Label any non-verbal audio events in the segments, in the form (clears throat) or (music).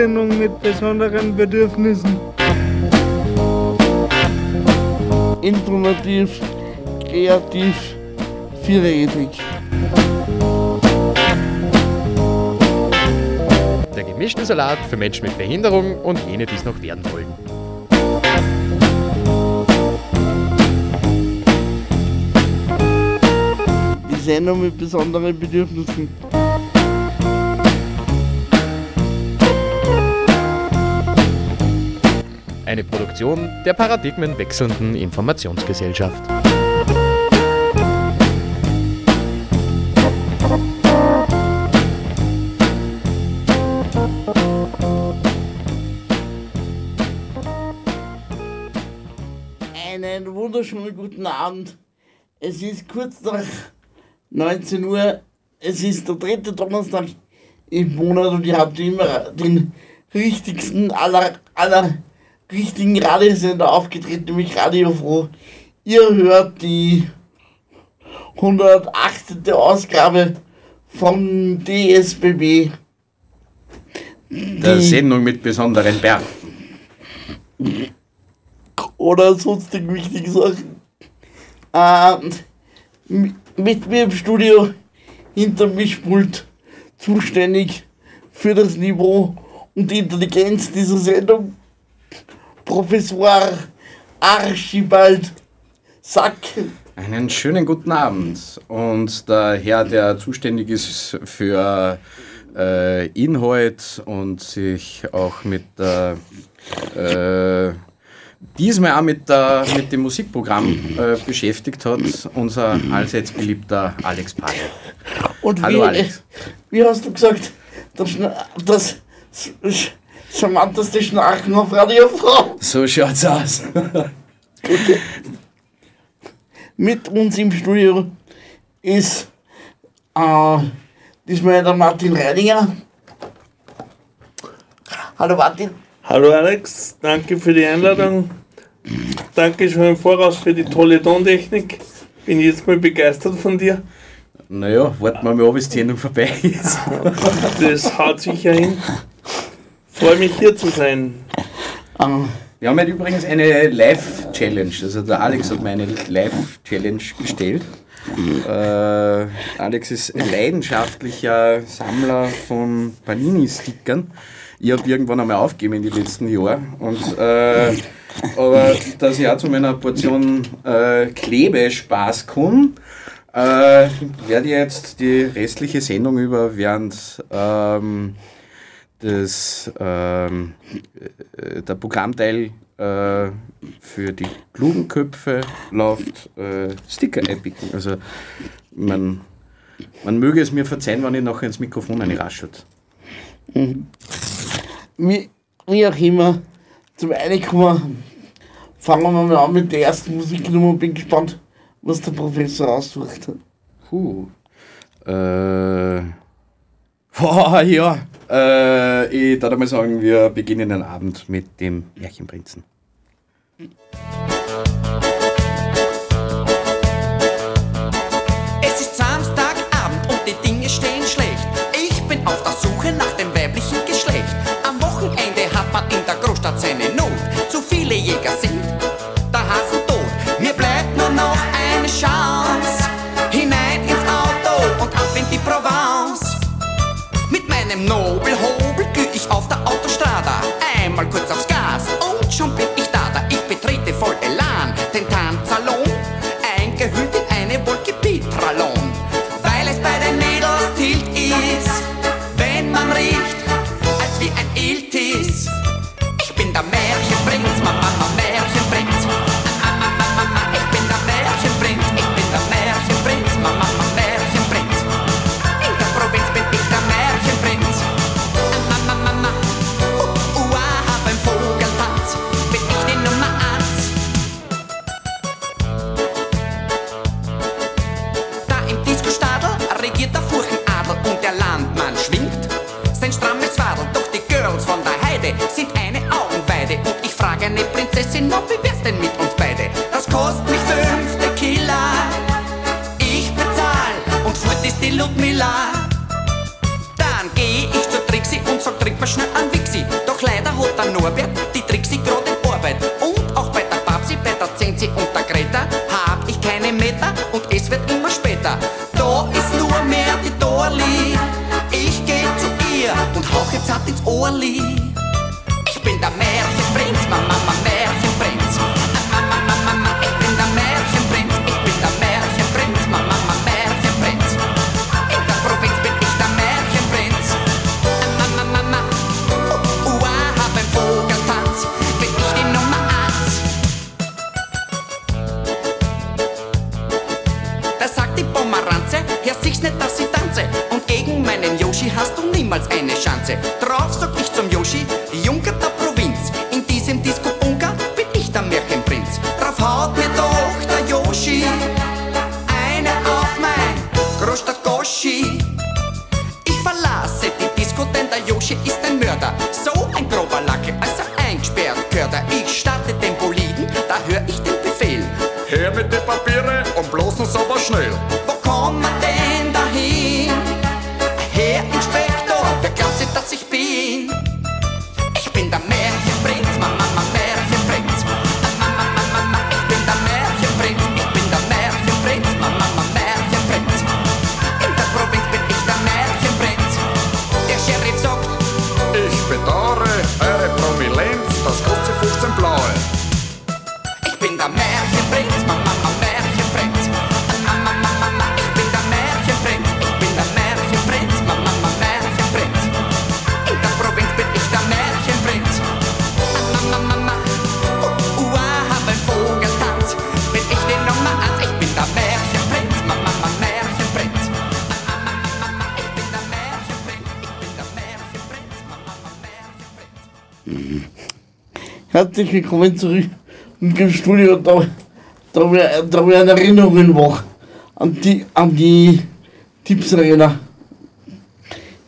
die Sendung mit besonderen Bedürfnissen. Informativ, kreativ, vierrädrig. Der gemischte Salat für Menschen mit Behinderung und jene, die es noch werden wollen. Die Sendung mit besonderen Bedürfnissen. Eine Produktion der paradigmenwechselnden Informationsgesellschaft. Einen wunderschönen guten Abend. Es ist kurz nach 19 Uhr. Es ist der dritte Donnerstag im Monat und ihr habt immer den richtigsten aller, aller richtigen Radiosender aufgetreten, nämlich Radio Froh. Ihr hört die 108. Ausgabe von DSBB. Der Sendung mit besonderen Berg. oder sonstigen wichtigen Sachen. Ähm, mit mir im Studio hinter Mischpult zuständig für das Niveau und die Intelligenz dieser Sendung Professor Archibald Sack. Einen schönen guten Abend. Und der Herr, der zuständig ist für äh, Inhalt und sich auch mit der, äh, diesmal auch mit, der, mit dem Musikprogramm äh, beschäftigt hat, unser allseits beliebter Alex Pagel. Und Hallo, wie, Alex. wie hast du gesagt, das, das charmanteste Schnarchen auf Radio Frau? So schaut's aus. Mit uns im Studio ist äh, diesmal der Martin Reidinger. Hallo Martin. Hallo Alex, danke für die Einladung. Danke schon im Voraus für die tolle Tontechnik. Bin jetzt mal begeistert von dir. Naja, warten wir mal ab, bis die Sendung vorbei ist. Das haut sicher hin. Freue mich hier zu sein. Äh, Wir haben heute übrigens eine Live-Challenge. Also der Alex hat mir eine Live-Challenge gestellt. Äh, Alex ist ein leidenschaftlicher Sammler von Panini-Stickern. Ich habe irgendwann einmal aufgegeben in den letzten Jahren. Und, äh, aber dass ich auch zu meiner Portion äh, Klebespaß komme, äh, werde ich jetzt die restliche Sendung über während ähm, des, ähm, äh, der Programmteil äh, für die klugen Köpfe läuft äh, Sticker einpicken. Also man, man möge es mir verzeihen, wenn ich nachher ins Mikrofon eine raschelt. wie, wie auch immer, zum Einkommen fangen wir mal an mit der ersten Musiknummer. Bin gespannt, was der Professor aussucht. Puh. Äh, boah, ja. Äh, ich darf mal sagen, wir beginnen den Abend mit dem Märchenprinzen. Es ist Samstagabend und die Dinge stehen schlecht. Ich bin auf der Suche nach dem weiblichen Geschlecht. Am Wochenende hat man in der Großstadt seine Not. Zu viele Jäger sind Nobelhobel geh ich auf der Autostrada. Einmal kurz aufs Herzlich willkommen zurück im Studio. Da, da, da werden Erinnerungen wach an die, an die Tipps-Arena.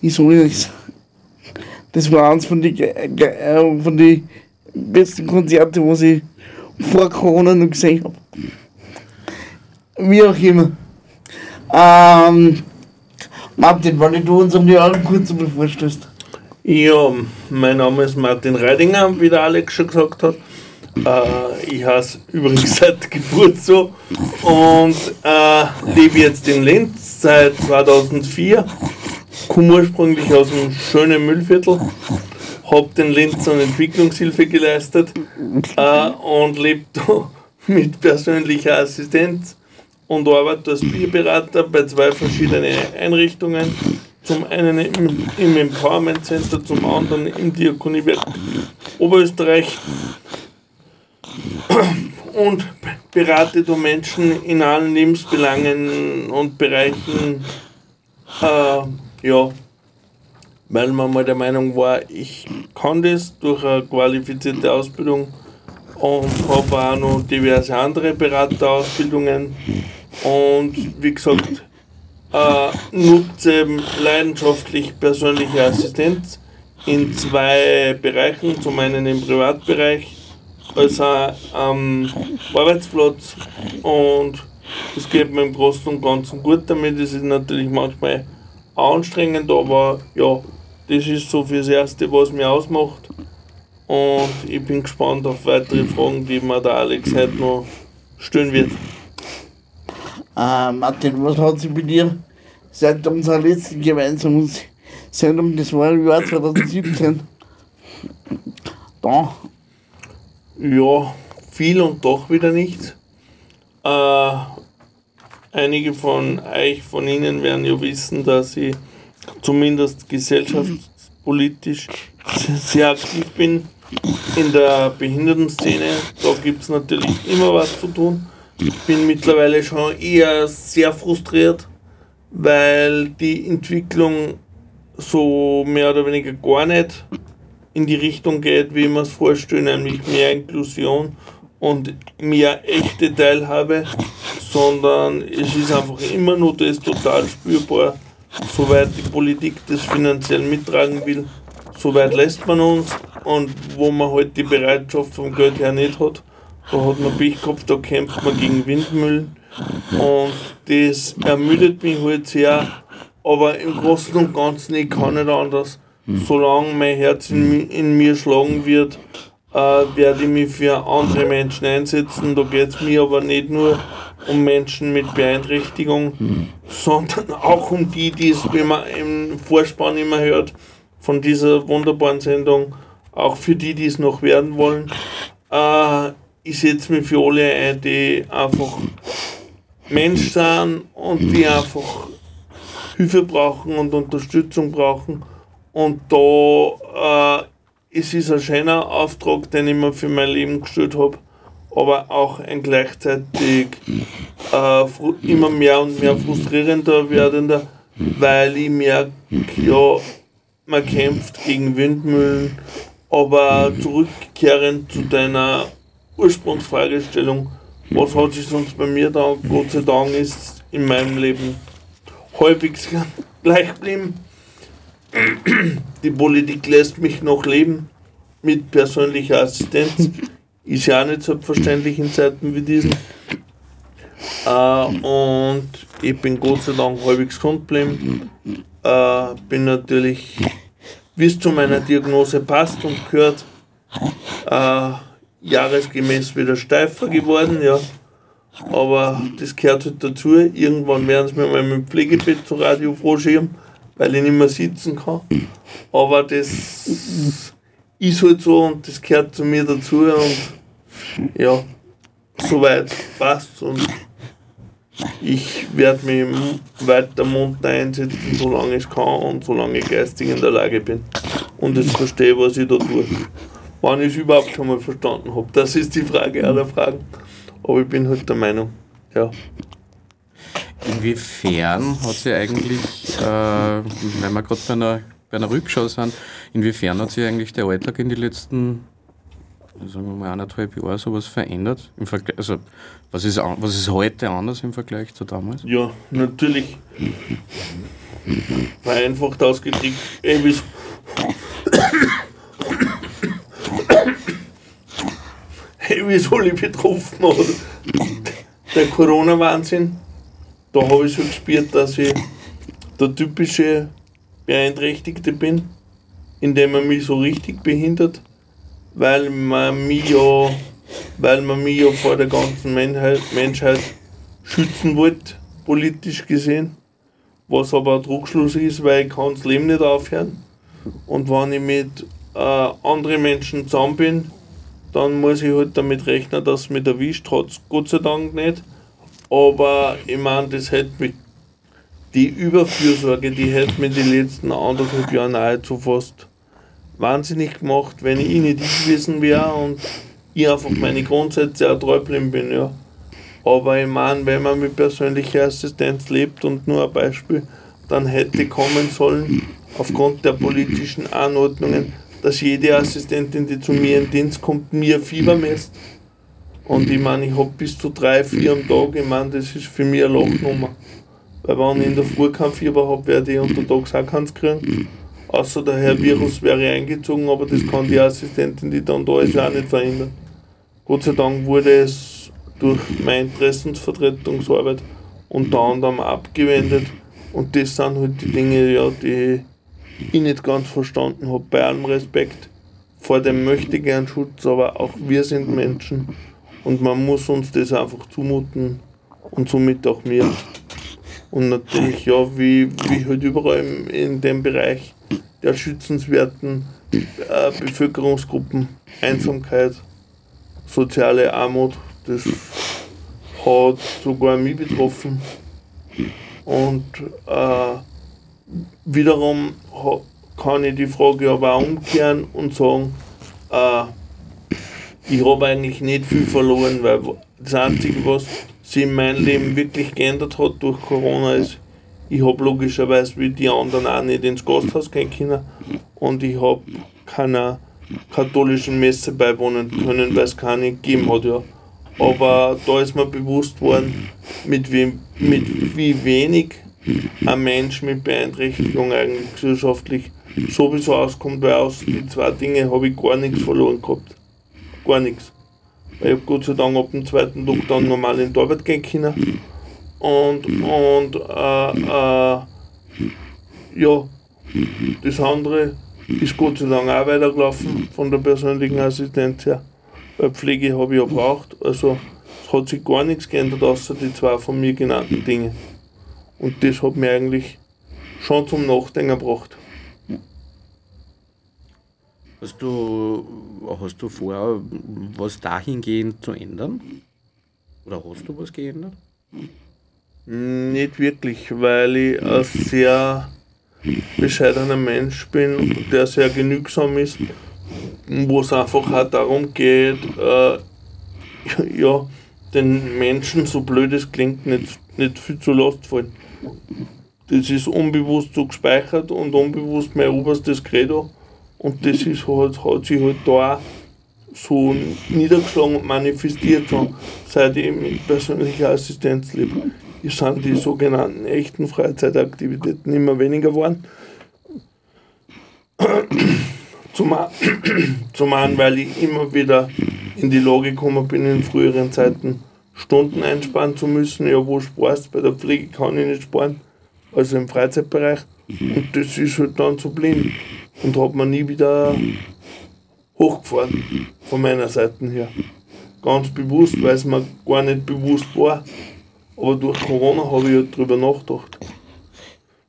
Ich sage nichts. Das war eins von den äh, von die besten Konzerte, was ich vor Corona noch gesehen habe. Wie auch immer. Ähm, Martin, wenn du uns um die Ohren kurz einmal vorstellst. Ja, mein Name ist Martin Reidinger, wie der Alex schon gesagt hat. Äh, ich heiße (laughs) übrigens seit Geburt so und äh, lebe jetzt in Linz seit 2004. Komme ursprünglich aus dem schönen Müllviertel, habe den Linzern Entwicklungshilfe geleistet äh, und lebe da (laughs) mit persönlicher Assistenz und arbeite als Bierberater bei zwei verschiedenen Einrichtungen. Zum einen im, im Empowerment Center, zum anderen im Diakoniewerk Oberösterreich und berate da Menschen in allen Lebensbelangen und Bereichen, äh, ja, weil man mal der Meinung war, ich kann das durch eine qualifizierte Ausbildung und habe auch noch diverse andere Beraterausbildungen. Und wie gesagt, äh, nutze leidenschaftlich persönliche Assistenz in zwei Bereichen, zum einen im Privatbereich als auch am Arbeitsplatz und es geht mir im Großen und Ganzen gut damit. Es ist natürlich manchmal anstrengend, aber ja, das ist so fürs Erste, was mich ausmacht. Und ich bin gespannt auf weitere Fragen, die mir der Alex heute noch stellen wird. Äh, Martin, was hat sich bei dir seit unserer letzten gemeinsamen Sendung, das war im Jahr 2017, da Ja, viel und doch wieder nichts. Äh, einige von euch, von Ihnen werden ja wissen, dass ich zumindest gesellschaftspolitisch sehr aktiv bin in der Behindertenszene. Da gibt es natürlich immer was zu tun. Ich bin mittlerweile schon eher sehr frustriert, weil die Entwicklung so mehr oder weniger gar nicht in die Richtung geht, wie man es vorstellt, nämlich mehr Inklusion und mehr echte Teilhabe, sondern es ist einfach immer nur das total spürbar, soweit die Politik das finanziell mittragen will, soweit lässt man uns und wo man halt die Bereitschaft vom Geld her nicht hat, da hat man Pech gehabt, da kämpft man gegen Windmühlen und das ermüdet mich halt sehr, aber im Großen und Ganzen, ich kann nicht anders, solange mein Herz in, in mir schlagen wird, äh, werde ich mich für andere Menschen einsetzen. Da geht es mir aber nicht nur um Menschen mit Beeinträchtigung, sondern auch um die, die es, wie man im Vorspann immer hört, von dieser wunderbaren Sendung, auch für die, die es noch werden wollen. Äh, ich setze mich für alle ein, die einfach Mensch sind und die einfach Hilfe brauchen und Unterstützung brauchen. Und da äh, es ist ein schöner Auftrag, den ich mir für mein Leben gestellt habe, aber auch ein gleichzeitig äh, immer mehr und mehr frustrierender werdender, weil ich merke, ja, man kämpft gegen Windmühlen, aber zurückkehrend zu deiner Ursprungsfragestellung, was hat sich sonst bei mir da, Gott sei Dank, ist in meinem Leben halbwegs gleich geblieben. Die Politik lässt mich noch leben mit persönlicher Assistenz. Ist ja auch nicht selbstverständlich in Zeiten wie diesen. Äh, und ich bin Gott sei Dank halbwegs gesund geblieben. Äh, bin natürlich, wie es zu meiner Diagnose passt und gehört, äh, jahresgemäß wieder steifer geworden, ja. Aber das gehört halt dazu. Irgendwann werden sie mir mal mit dem Pflegebett zum Radio vorschieben, weil ich nicht mehr sitzen kann. Aber das ist halt so und das gehört zu mir dazu und ja, soweit passt und ich werde mich weiter munter einsetzen, solange ich kann und solange ich geistig in der Lage bin und es verstehe, was ich da tue. Wann ich es überhaupt schon mal verstanden habe, das ist die Frage aller Fragen. Aber ich bin halt der Meinung, ja. Inwiefern hat sie eigentlich, äh, wenn wir gerade bei einer, bei einer Rückschau sind, inwiefern hat sich eigentlich der Alltag in den letzten, sagen wir mal, eineinhalb Jahren sowas verändert? Im Vergleich, also, was ist, was ist heute anders im Vergleich zu damals? Ja, natürlich. Vereinfacht ausgedrückt, ey, hey, wie soll ich betroffen oder der Corona-Wahnsinn, da habe ich so gespürt, dass ich der typische Beeinträchtigte bin, indem man mich so richtig behindert, weil man mich ja, weil man mich ja vor der ganzen Menschheit, Menschheit schützen wollte, politisch gesehen, was aber ein Druckschluss ist, weil ich kann das Leben nicht aufhören. Und wenn ich mit äh, anderen Menschen zusammen bin, dann muss ich halt damit rechnen, dass mich erwischt hat. Gott sei Dank nicht. Aber ich meine, das hätte mich, die Überfürsorge, die hätte mich die letzten anderthalb Jahre nahezu fast wahnsinnig gemacht, wenn ich nicht ich gewesen wäre und ich einfach meine Grundsätze auch treu geblieben bin, ja. Aber ich meine, wenn man mit persönlicher Assistenz lebt und nur ein Beispiel, dann hätte kommen sollen, aufgrund der politischen Anordnungen, dass jede Assistentin, die zu mir in Dienst kommt, mir Fieber misst. Und ich meine, ich habe bis zu drei, vier am Tag, ich meine, das ist für mich eine Lachnummer. Weil wenn ich in der Früh kein Fieber habe, werde ich untertags auch keins kriegen. Außer der Herr Virus wäre eingezogen, aber das kann die Assistentin, die dann da ist, auch nicht verhindern. Gott sei Dank wurde es durch meine Interessensvertretungsarbeit unter anderem abgewendet. Und das sind halt die Dinge, ja, die ich nicht ganz verstanden habe. Bei allem Respekt vor dem möchte gern Schutz, aber auch wir sind Menschen und man muss uns das einfach zumuten und somit auch mir. Und natürlich, ja, wie, wie halt überall im, in dem Bereich der schützenswerten äh, Bevölkerungsgruppen, Einsamkeit, soziale Armut, das hat sogar mich betroffen. Und äh, wiederum kann ich die Frage aber auch umkehren und sagen, äh, ich habe eigentlich nicht viel verloren, weil das Einzige, was sich in meinem Leben wirklich geändert hat durch Corona ist, ich habe logischerweise wie die anderen auch nicht ins Gasthaus gehen können und ich habe keiner katholischen Messe beiwohnen können, weil es keine gegeben hat. Ja. Aber da ist mir bewusst worden, mit wie, mit wie wenig ein Mensch mit Beeinträchtigung eigentlich gesellschaftlich sowieso auskommt, weil aus die zwei Dinge habe ich gar nichts verloren gehabt. Gar nichts. Weil ich habe Gott sei Dank ab dem zweiten Tag dann normal in die Arbeit gehen können. Und, und äh, äh, ja, das andere ist Gott sei Dank auch weitergelaufen von der persönlichen Assistenz her. Weil Pflege habe ich ja braucht. Also es hat sich gar nichts geändert, außer die zwei von mir genannten Dinge. Und das hat mich eigentlich schon zum Nachdenken gebracht. Hast du, hast du vor, was dahingehend zu ändern? Oder hast du was geändert? Nicht wirklich, weil ich ein sehr bescheidener Mensch bin, der sehr genügsam ist, wo es einfach auch darum geht, äh, (laughs) ja, den Menschen, so blöd es klingt, nicht, nicht viel zu Last fallen. Das ist unbewusst so gespeichert und unbewusst mein oberstes Credo. Und das ist halt, hat sich halt da so niedergeschlagen und manifestiert schon, seit ich mit persönlicher Assistenz lebe. Es sind die sogenannten echten Freizeitaktivitäten immer weniger geworden. Zum, zum einen, weil ich immer wieder in die Lage gekommen bin, in früheren Zeiten Stunden einsparen zu müssen. Ja, wo sparst Bei der Pflege kann ich nicht sparen, also im Freizeitbereich. Und das ist halt dann so blind und hat man nie wieder hochgefahren von meiner Seite her. Ganz bewusst, weil es mir gar nicht bewusst war. Aber durch Corona habe ich halt drüber nachgedacht.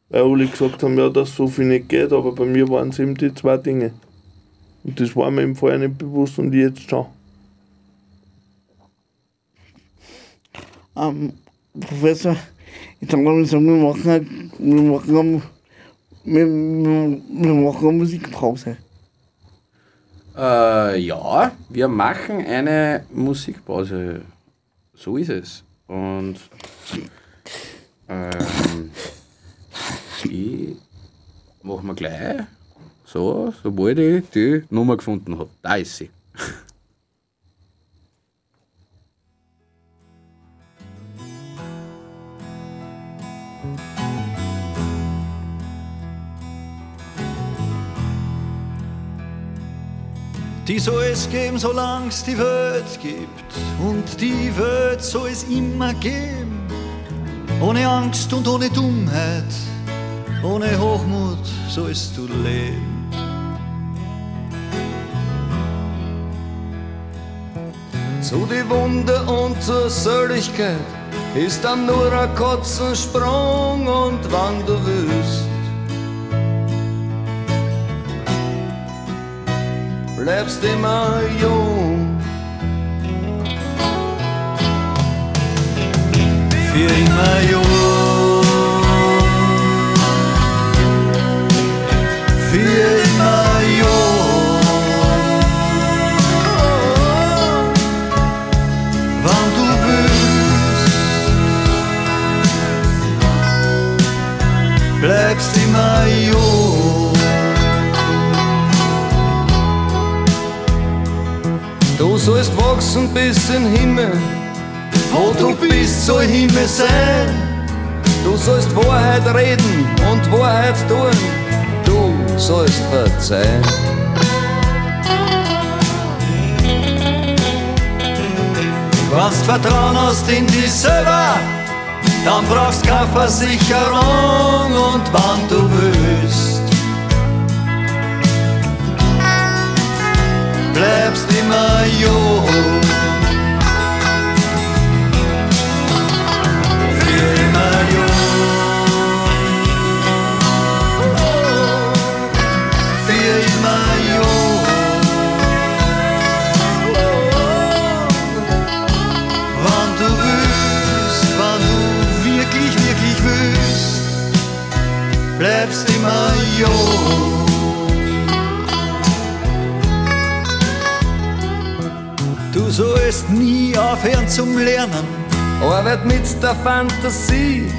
Weil alle gesagt haben, ja, dass so viel nicht geht, aber bei mir waren es eben die zwei Dinge. Und das war mir im Vorher nicht bewusst und jetzt schon. Ähm, Professor, ich mal sagen, wir machen, ein- wir machen, wir, wir, machen eine Musikpause. Äh, ja, wir machen eine Musikpause. So ist es. Und ähm, die machen wir gleich. So, sobald ich die Nummer gefunden habe. Da ist sie. Die soll es geben, solange es die Welt gibt. Und die Welt soll es immer geben. Ohne Angst und ohne Dummheit, ohne Hochmut sollst du leben. Zu die Wunde und zur Seligkeit ist dann nur ein kurzer Sprung und wann du willst, bleibst immer jung. Für immer jung. Für immer jung. Wann du willst, bleibst immer jung. Sollst wachsen bis in Himmel, Wo du bist, soll Himmel sein. du sollst Wahrheit reden und Wahrheit tun, du sollst verzeihen. Wenn's Vertrauen hast in dich selber, dann brauchst keine Versicherung und wann du willst, du wirklich, wirklich willst, bleibst immer jung. Du sollst nie aufhören zum Lernen, Arbeit mit der Fantasie,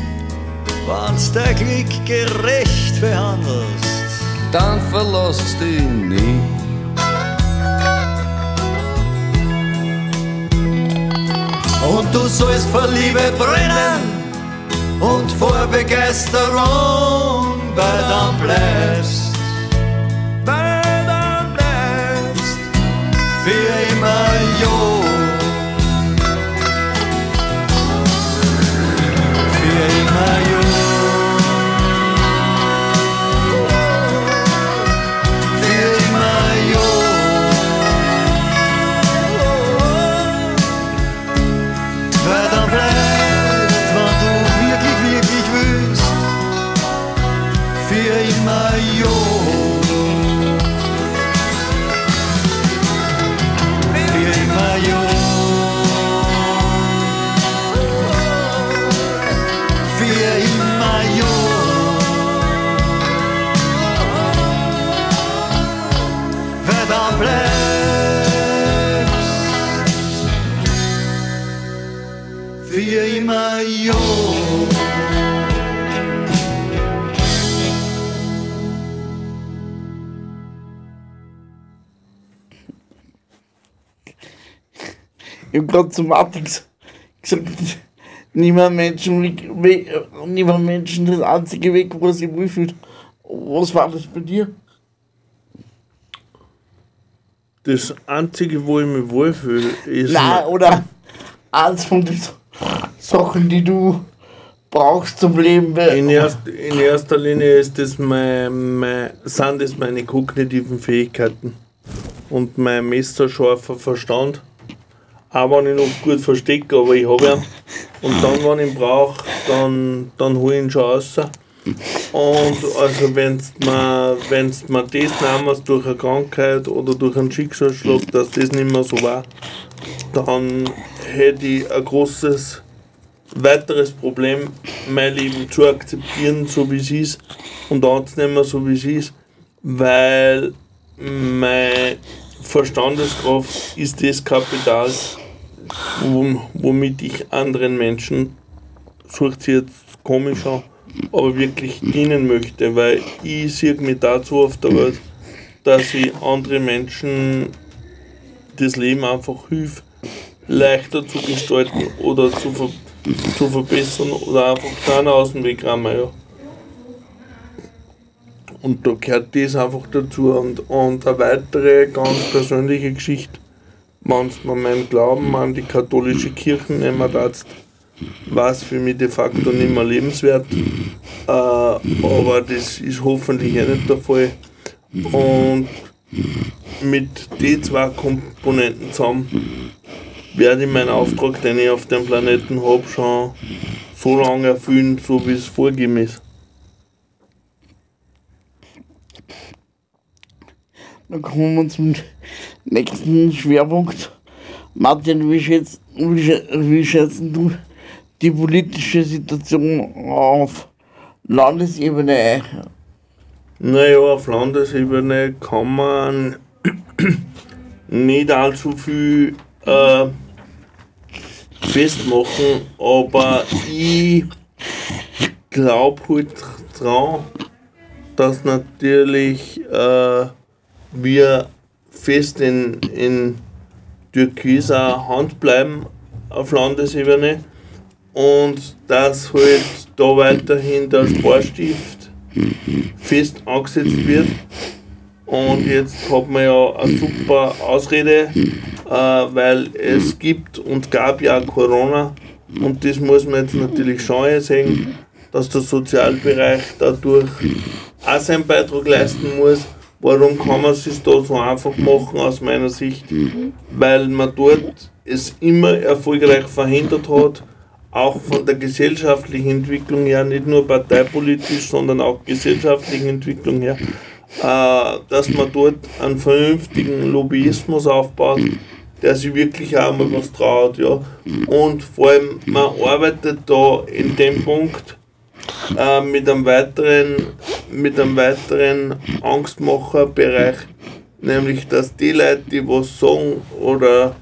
wenn's dein Glück gerecht behandelst. dann verlässt dich nie. Und du sollst vor Liebe brennen und vor Begeisterung, weil dann bleibst, weil dann bleibst für immer jung. Ich hab grad zu Matrix gesagt, niemand Menschen, niemand Menschen das einzige Weg, wo er sich wohlfühlt. Was war das bei dir? Das Einzige, wo ich mich wohlfühle, ist. Nein, oder eins von den Sachen, die du brauchst zum Leben. In, erst, in erster Linie ist das mein, mein, sind das meine kognitiven Fähigkeiten und mein messerscharfer Verstand. Auch wenn ich noch gut verstecke, aber ich habe ihn. Und dann, wenn ich ihn brauche, dann, dann hole ich ihn schon raus. Und also wenn du mir, das nimmst durch eine Krankheit oder durch einen Schicksalsschlag, dass das nicht mehr so war, dann hätte ich ein großes weiteres Problem, mein Leben zu akzeptieren, so wie es ist, und anzunehmen, so wie es ist, weil meine Verstandeskraft ist das Kapital, womit ich anderen Menschen, sucht sie jetzt komisch an, aber wirklich dienen möchte, weil ich sehe mich dazu auf der Welt, dass ich andere Menschen das Leben einfach hilft, leichter zu gestalten oder zu, ver zu verbessern oder einfach dann aus dem Weg räumen, ja. Und da gehört das einfach dazu. Und, und eine weitere ganz persönliche Geschichte, wenn man meinen Glauben an die katholische Kirche nehmen darfst, war es für mich de facto nicht mehr lebenswert. Äh, aber das ist hoffentlich eh nicht der Fall. Und mit den zwei Komponenten zusammen werde ich meinen Auftrag, den ich auf dem Planeten habe, schon so lange erfüllen, so wie es vorgegeben ist. Dann kommen wir zum nächsten Schwerpunkt. Martin, wie, schätzt, wie, schä- wie schätzt du die politische Situation auf Landesebene ein? Naja, auf Landesebene kann man (clears throat) nicht allzu viel äh, festmachen, aber ich glaube halt dran, dass natürlich äh, wir fest in, in türkiser Hand bleiben auf Landesebene und dass halt da weiterhin der Sparstift fest angesetzt wird. Und jetzt hat man ja eine super Ausrede, äh, weil es gibt und gab ja Corona und das muss man jetzt natürlich schon sehen, dass der Sozialbereich dadurch auch seinen Beitrag leisten muss. Warum kann man es sich da so einfach machen aus meiner Sicht? Weil man dort es immer erfolgreich verhindert hat, auch von der gesellschaftlichen Entwicklung her, nicht nur parteipolitisch, sondern auch gesellschaftlichen Entwicklung her, äh, dass man dort einen vernünftigen Lobbyismus aufbaut, der sich wirklich auch mal was traut. Ja. Und vor allem, man arbeitet da in dem Punkt äh, mit einem weiteren, mit einem weiteren Angstmacherbereich, nämlich dass die Leute, die was sagen oder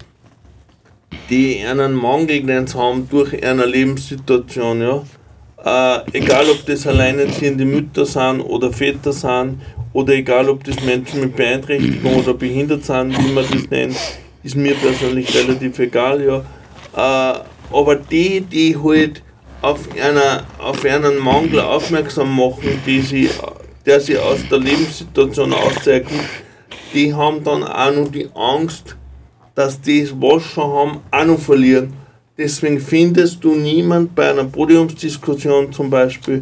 die einen Mangel sie haben durch eine Lebenssituation, ja. Äh, egal ob das alleinerziehende Mütter sind oder Väter sind oder egal ob das Menschen mit Beeinträchtigung oder behindert sind, wie man das nennt, ist mir persönlich relativ egal, ja. Äh, aber die, die halt auf, einer, auf einen Mangel aufmerksam machen, die sie, der sie aus der Lebenssituation auszeichnet, die haben dann auch noch die Angst, dass die das was schon haben, auch noch verlieren. Deswegen findest du niemand bei einer Podiumsdiskussion zum Beispiel,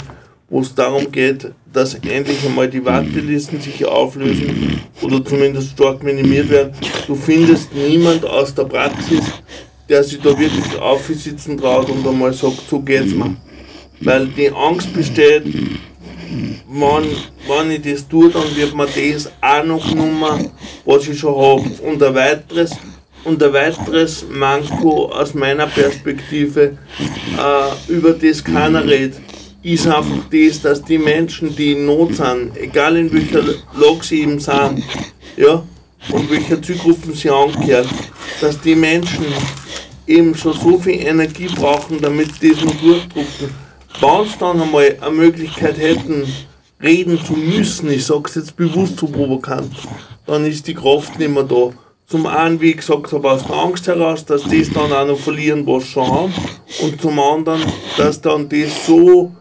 wo es darum geht, dass endlich einmal die Wartelisten sich auflösen oder zumindest stark minimiert werden. Du findest niemand aus der Praxis, der sich da wirklich aufsitzen traut und einmal sagt, so geht's mir. Weil die Angst besteht, wenn, wenn ich das tue, dann wird mir das auch noch genommen, was ich schon habe. Und ein weiteres, und ein weiteres Manko aus meiner Perspektive, äh, über das keiner redet, ist einfach das, dass die Menschen, die in Not sind, egal in welcher Lage sie eben sind, ja, und welcher Zielgruppen sie angehören, dass die Menschen eben schon so viel Energie brauchen, damit sie das noch durchdrucken. Wenn sie dann einmal eine Möglichkeit hätten, reden zu müssen, ich sag's jetzt bewusst so provokant, dann ist die Kraft nicht mehr da. Zum einen, wie ich gesagt habe, aus der Angst heraus, dass die es dann auch noch verlieren, was sie schon haben. Und zum anderen, dass dann das so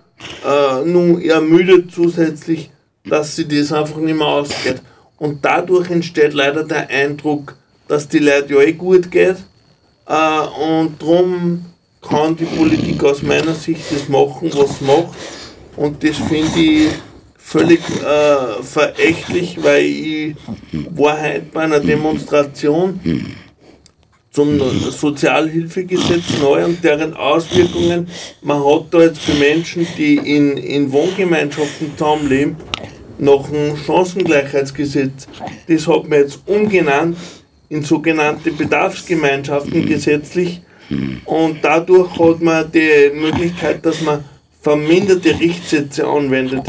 äh, nun ermüdet zusätzlich, dass sie das einfach nicht mehr ausgeht. Und dadurch entsteht leider der Eindruck, dass die Leute ja eh gut geht. Äh, und darum kann die Politik aus meiner Sicht das machen, was sie macht. Und das finde ich völlig äh, verächtlich, weil ich war heute bei einer Demonstration zum Sozialhilfegesetz neu und deren Auswirkungen. Man hat da jetzt für Menschen, die in, in Wohngemeinschaften zusammenleben, noch ein Chancengleichheitsgesetz. Das hat man jetzt umgenannt in sogenannte Bedarfsgemeinschaften gesetzlich und dadurch hat man die Möglichkeit, dass man verminderte Richtsätze anwendet.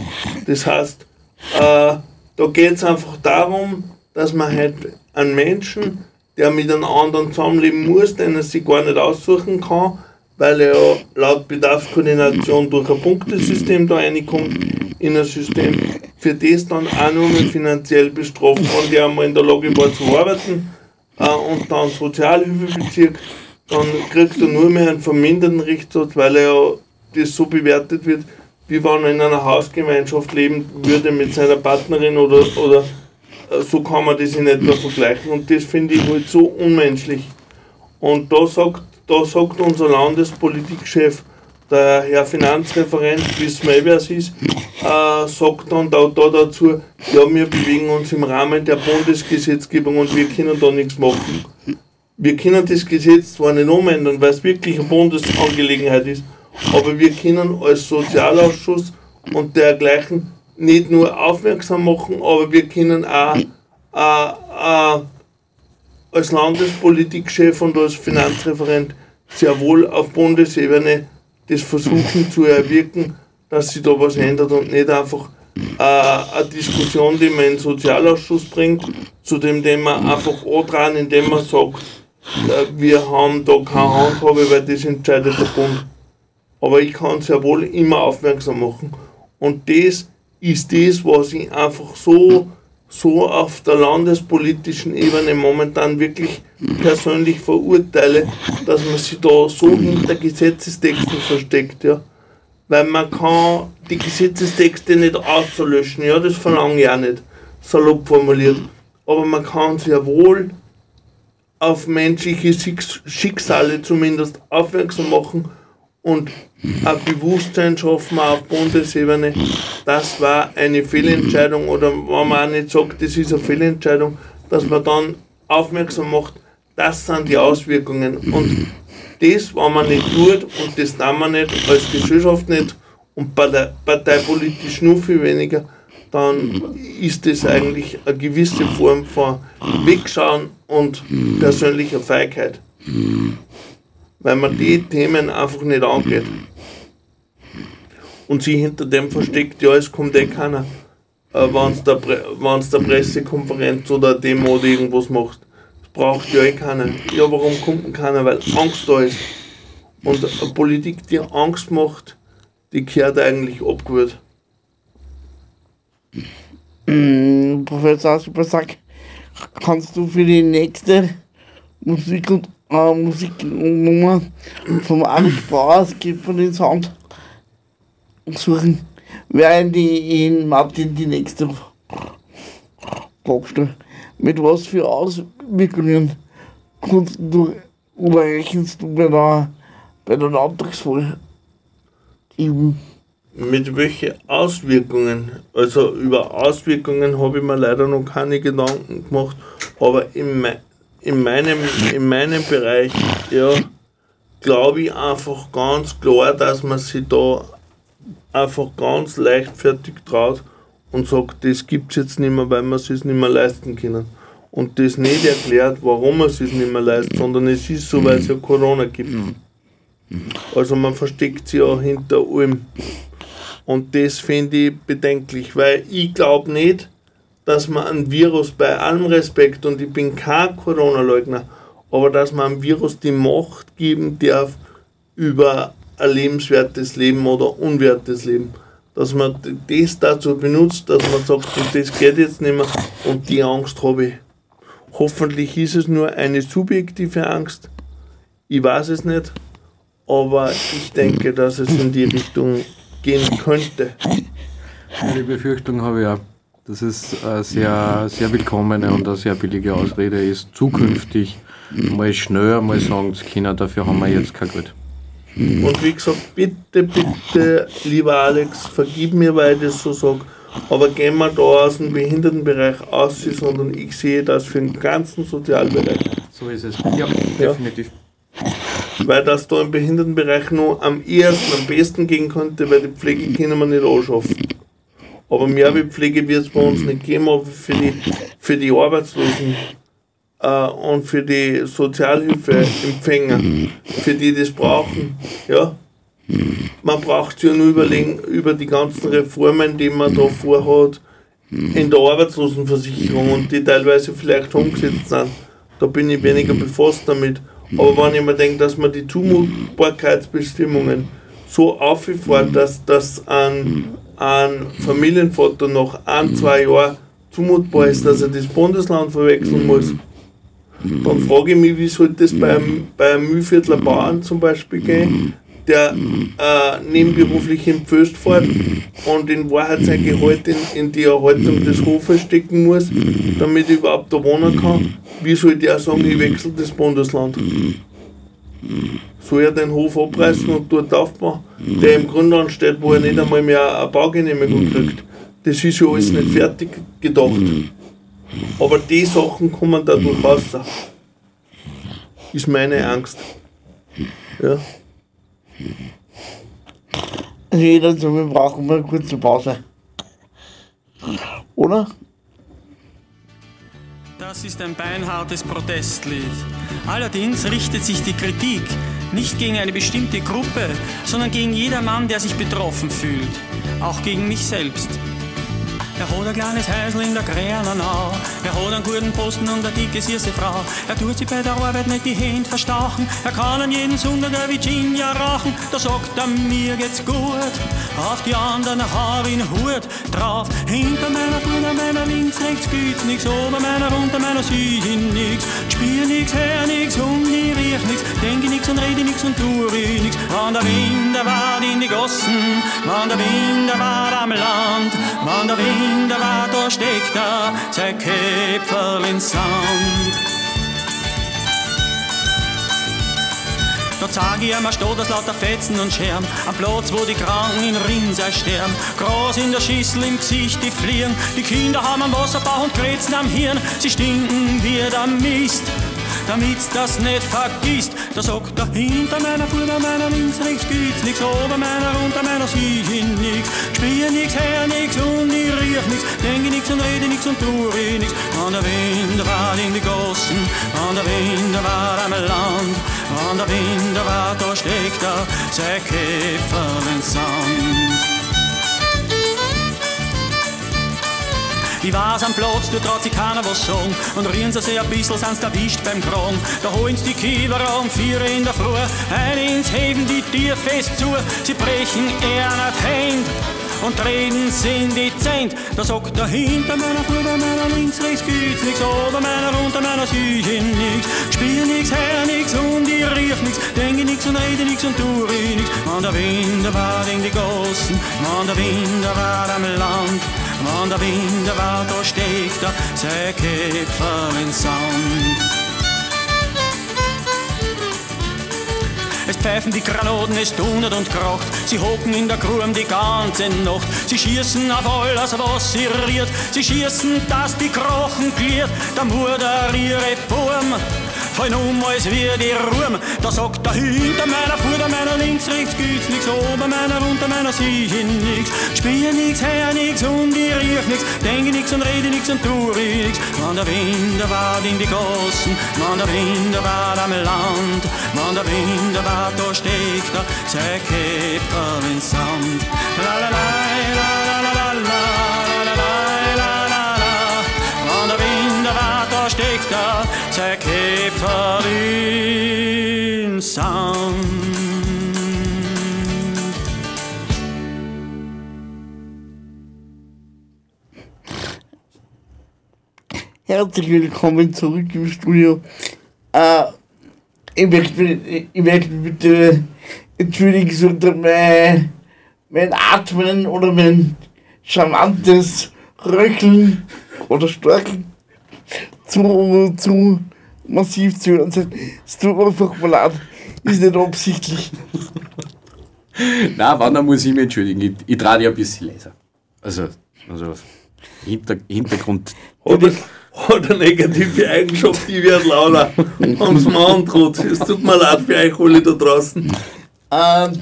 Das heißt, äh, da geht es einfach darum, dass man halt einen Menschen, der mit einem anderen zusammenleben muss, den er sich gar nicht aussuchen kann, weil er ja laut Bedarfskoordination durch ein Punktesystem da reinkommt in ein System, für das dann auch nur finanziell bestraft, wenn der einmal in der Lage war zu arbeiten äh, und dann Sozialhilfebezirk, dann kriegt er nur mehr einen verminderten Richtsatz, weil er ja das so bewertet wird, wie wenn er in einer Hausgemeinschaft leben würde mit seiner Partnerin oder, oder äh, so kann man das in etwa vergleichen. Und das finde ich halt so unmenschlich. Und da sagt, da sagt unser Landespolitikchef, der Herr Finanzreferent, wissen wir, wer es ist, äh, sagt dann da, da dazu, ja, wir bewegen uns im Rahmen der Bundesgesetzgebung und wir können da nichts machen. Wir können das Gesetz zwar nicht umändern, weil es wirklich eine Bundesangelegenheit ist, aber wir können als Sozialausschuss und dergleichen nicht nur aufmerksam machen, aber wir können auch äh, äh, als Landespolitikchef und als Finanzreferent sehr wohl auf Bundesebene das versuchen zu erwirken, dass sich da was ändert und nicht einfach äh, eine Diskussion, die man in den Sozialausschuss bringt, zu dem Thema einfach dran, indem man sagt, äh, wir haben da keine Handhabe, weil das entscheidet der Bund aber ich kann sehr wohl immer aufmerksam machen. Und das ist das, was ich einfach so, so auf der landespolitischen Ebene momentan wirklich persönlich verurteile, dass man sich da so hinter Gesetzestexten versteckt, ja. Weil man kann die Gesetzestexte nicht auslöschen, ja, das verlange ich auch nicht, salopp formuliert. Aber man kann sehr wohl auf menschliche Schicksale zumindest aufmerksam machen und ein Bewusstsein schaffen auf Bundesebene, das war eine Fehlentscheidung oder wenn man auch nicht sagt, das ist eine Fehlentscheidung, dass man dann aufmerksam macht, das sind die Auswirkungen. Und das, wenn man nicht tut und das tun wir nicht, als Gesellschaft nicht und parteipolitisch nur viel weniger, dann ist das eigentlich eine gewisse Form von Wegschauen und persönlicher Feigheit. Weil man die Themen einfach nicht angeht und sie hinter dem versteckt, ja, es kommt eh keiner, äh, wenn es der, Pre der Pressekonferenz oder Demo oder irgendwas macht. Das braucht ja eh keiner. Ja, warum kommt denn keiner? Weil Angst da ist. Und eine Politik, die Angst macht, die kehrt eigentlich abgewählt. Mm, Professor Supersack, kannst du für die nächste Musik und äh, Musiknummer vom Alex Bauer, es gibt von den Sound, suchen, während ich in Martin die nächste Frage stelle. Mit was für Auswirkungen kannst du oder rechnest du bei der, bei der Landtagswahl? Mit welchen Auswirkungen? Also über Auswirkungen habe ich mir leider noch keine Gedanken gemacht, aber in, me in, meinem, in meinem Bereich ja, glaube ich einfach ganz klar, dass man sich da einfach ganz leichtfertig traut und sagt, das gibt es jetzt nicht mehr, weil wir es nicht mehr leisten können. Und das nicht erklärt, warum man es nicht mehr leistet, sondern es ist so, weil es ja Corona gibt. Also man versteckt sich auch hinter allem. Und das finde ich bedenklich, weil ich glaube nicht, dass man ein Virus bei allem Respekt, und ich bin kein Corona-Leugner, aber dass man einem Virus die Macht geben darf über ein lebenswertes Leben oder unwertes Leben. Dass man das dazu benutzt, dass man sagt, das geht jetzt nicht mehr und die Angst habe ich. Hoffentlich ist es nur eine subjektive Angst. Ich weiß es nicht, aber ich denke, dass es in die Richtung gehen könnte. Die Befürchtung habe ich auch, dass es eine sehr, sehr willkommene und eine sehr billige Ausrede ist, zukünftig mal schnell mal sagen zu können, dafür haben wir jetzt kein Geld. Und wie gesagt, bitte, bitte, lieber Alex, vergib mir, weil ich das so sage, aber gehen wir da aus dem Behindertenbereich aus, sondern ich sehe das für den ganzen Sozialbereich. So ist es. Ja, definitiv. Weil das da im Behindertenbereich nur am ehesten, am besten gehen könnte, weil die Pflege können wir nicht anschaffen. Aber mehr wie Pflege wird es bei uns nicht geben, aber für die, für die Arbeitslosen äh, und für die Sozialhilfeempfänger, für die das brauchen, ja. Man braucht sich ja nur überlegen über die ganzen Reformen, die man da vorhat in der Arbeitslosenversicherung und die teilweise vielleicht umgesetzt sind. Da bin ich weniger befasst damit. Aber wenn ich mir denke, dass man die Zumutbarkeitsbestimmungen so auffährt, dass das ein, ein Familienvater nach ein, zwei Jahren zumutbar ist, dass er das Bundesland verwechseln muss, dann frage ich mich, wie soll das beim, beim Mühlviertler Bauern zum Beispiel gehen, der äh, nebenberuflich im Pföst fährt und in Wahrheit sein Gehalt in, in die Erhaltung des Hofes stecken muss, damit er überhaupt da wohnen kann. Wie soll der sagen, ich wechsle das Bundesland? Soll er den Hof abreißen und dort aufbauen, der im Grunde ansteht, wo er nicht einmal mehr eine Baugenehmigung kriegt? Das ist ja alles nicht fertig gedacht. Aber die Sachen kommen dadurch raus. Ist meine Angst. Ja. Also jeder so, wir brauchen mal eine kurze Pause. Oder? Das ist ein beinhartes Protestlied. Allerdings richtet sich die Kritik nicht gegen eine bestimmte Gruppe, sondern gegen jedermann, der sich betroffen fühlt. Auch gegen mich selbst. Er hat ein kleines Häusl in der Gränernau. Er hat einen guten Posten und eine dicke, süße Frau. Er tut sich bei der Arbeit nicht die Hände verstauchen. Er kann an jeden Sonntag ein Virginia rauchen. Da sagt er, mir geht's gut. Auf die anderen hab ich einen Hut drauf. Hinter meiner, vorne meiner, links, rechts gibt's nix. Ober meiner, unter meiner sieh ich nix. Spür nix, hör nix und ich riech nix. Denke nix und rede nix und tu ich nix. Wann der Wind, der wart in die Gossen. Wann der Wind, der war am Land. Wann der Wind, der war da steckt er sein Köpferl ins Sand. Da zeig ich ihm ein Stot aus lauter Fetzen und Scherm, am Platz, wo die Kranken in Rinnsei sterben. Gras in der Schüssel, im Gesicht die fliehen, die Kinder haben am Wasserbauch und Krätzen am Hirn, sie stinken wie der Mist damit's das nicht vergisst. Da sagt er hinter meiner, vorne meiner, links, rechts gibt's nix, ober meiner, unter meiner sieh ich nix. Spiel nix, her nix und ich riech nix, denke nix und rede nix und tu ich nix. An der Wind war in die Gossen, an der Wind war am Land, an der Wind war da steckt er, sein Käfer ins Sand. Ich weiß am Platz, du traut sich keiner was sagen. Und rühren sie sich ein bisschen, sind's erwischt beim Kragen. Da holen's die Kiewer um vier in der Früh. Ein ins Heben die Tier fest zu. Sie brechen er nicht Hand und treten sind die Zent. Da sagt er hinter meiner, vorder meiner, links, rechts gibt's nix, ober meiner, unter meiner ich nix. Spiel nix, her nix und ich riech nix, denke nix und rede nix und tu ich nix. An der Wind war in die Gossen, an der Wind war am Land, an der Wind war da steckt er, sein Käpfer ins Sand. Es pfeifen die Granaten, es donnert und kracht. Sie hocken in der Grube die ganze Nacht. Sie schießen auf alles, was sie riert. Sie schießen, dass die Krochen gliert. Der Mutter ihre Burm fallen um, als wie die Ruhm. Da sagt er hinter meiner, vor meiner, links, rechts gibt's nix. Ober meiner, unter meiner ich nix. Spiel nix, her nix und ich riech nix. Denke nix und rede nix und tu nix. Wann der Wind wart in die Gossen, wann der Wind war am Land, wann der Wind war da steckt er, sein Käfer ins Sand. La la la, la la la la la Käferin Sand. Herzlich willkommen zurück im Studio. Äh, ich möchte, ich möchte bitte entschuldigen so unter mein, mein Atmen oder mein charmantes Röcheln oder Storchen zu, zu massiv zu hören sein. Es tut mir einfach mal leid. Ist nicht absichtlich. Nein, wann dann muss ich mich entschuldigen. Ich, ich trage ja ein bisschen leiser. Also, also Hinter, Hintergrund. Hat er, hat eine negative Eigenschaft, die wird lauter. Haben's mir androht. Es tut mir leid für euch alle da draußen. Ähm,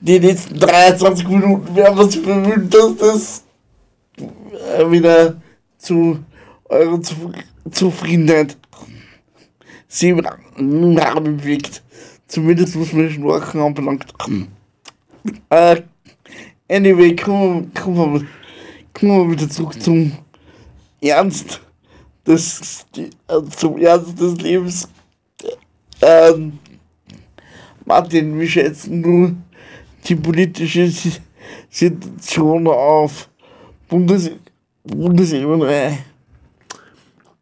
die letzten 23 Minuten werden wir uns bemühen, dass das äh, wieder zu eurer Zuf Zufriedenheit im Rahmen bewegt. Zumindest was mir Schnorchen anbelangt. Äh, anyway, kommen wir, kommen, wir, wir wieder zurück zum Ernst des, äh, zum Ernst des Lebens. Ähm, Martin, wie schätzen du die politische Si- Situation auf Bundes Bundesebene?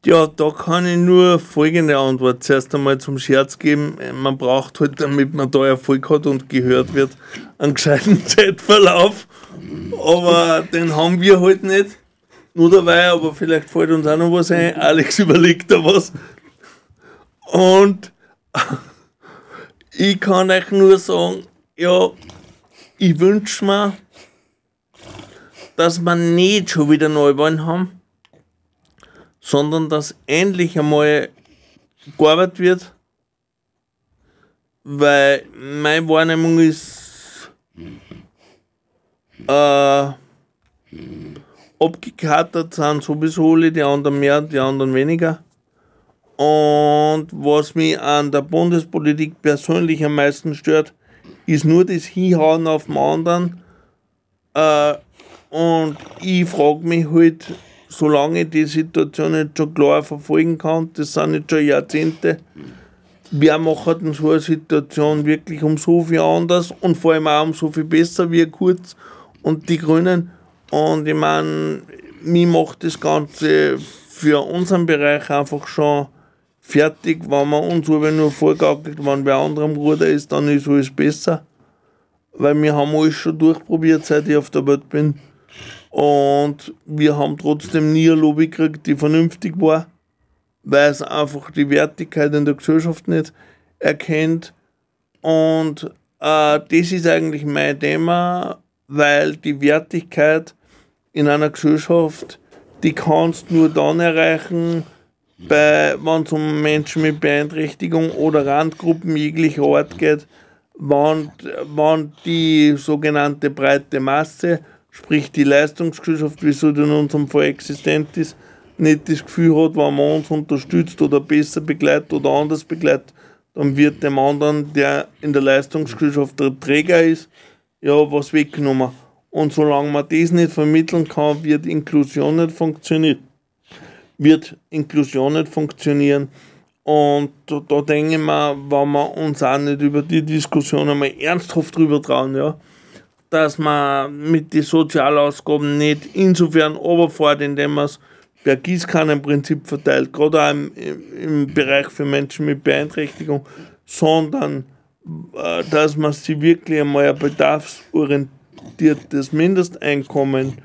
Ja, da kann ich nur folgende Antwort zuerst einmal zum Scherz geben. Man braucht halt, damit man da Erfolg hat und gehört wird, einen gescheiten (laughs) Zeitverlauf. Aber den haben wir halt nicht. Nur dabei, aber vielleicht fällt uns auch noch was ein. Alex (laughs) überlegt da was. Und ich kann euch nur sagen, ja, ich wünsche mir, dass wir nicht schon wieder Neuwahlen haben sondern dass endlich einmal gearbeitet wird, weil meine Wahrnehmung ist äh, abgekatert sind sowieso alle, die anderen mehr, die anderen weniger. Und was mich an der Bundespolitik persönlich am meisten stört, ist nur das Hinhauen auf den anderen. Äh, und ich frage mich halt, solange ich die Situation nicht schon klar verfolgen kann, das sind jetzt schon Jahrzehnte, wer macht denn so eine Situation wirklich um so viel anders und vor allem auch um so viel besser wie Kurz und die Grünen. Und ich meine, mir macht das Ganze für unseren Bereich einfach schon fertig, wenn man uns aber nur vorgaukelt, wenn wer anderem Ruder ist, dann ist alles besser. Weil wir haben alles schon durchprobiert, seit ich auf der Welt bin. Und wir haben trotzdem nie eine Lobby gekriegt, die vernünftig war, weil es einfach die Wertigkeit in der Gesellschaft nicht erkennt. Und äh, das ist eigentlich mein Thema, weil die Wertigkeit in einer Gesellschaft, die kannst nur dann erreichen, wenn es um Menschen mit Beeinträchtigung oder Randgruppen jeglicher Art geht, wenn, wenn die sogenannte breite Masse, sprich die Leistungsgesellschaft, wie sie in unserem Fall existent ist, nicht das Gefühl hat, wenn man uns unterstützt oder besser begleitet oder anders begleitet, dann wird dem anderen, der in der Leistungsgesellschaft der Träger ist, ja, was weggenommen. Und solange man das nicht vermitteln kann, wird Inklusion nicht funktionieren. Wird Inklusion nicht funktionieren. Und da, da denke ich mir, wenn wir uns auch nicht über die Diskussion einmal ernsthaft drüber trauen, ja, dass man mit den Sozialausgaben nicht insofern runterfährt, indem man es per Gießkannenprinzip verteilt, gerade auch im, im, Bereich für Menschen mit Beeinträchtigung, sondern äh, dass man sich wirklich einmal ein bedarfsorientiertes Mindesteinkommen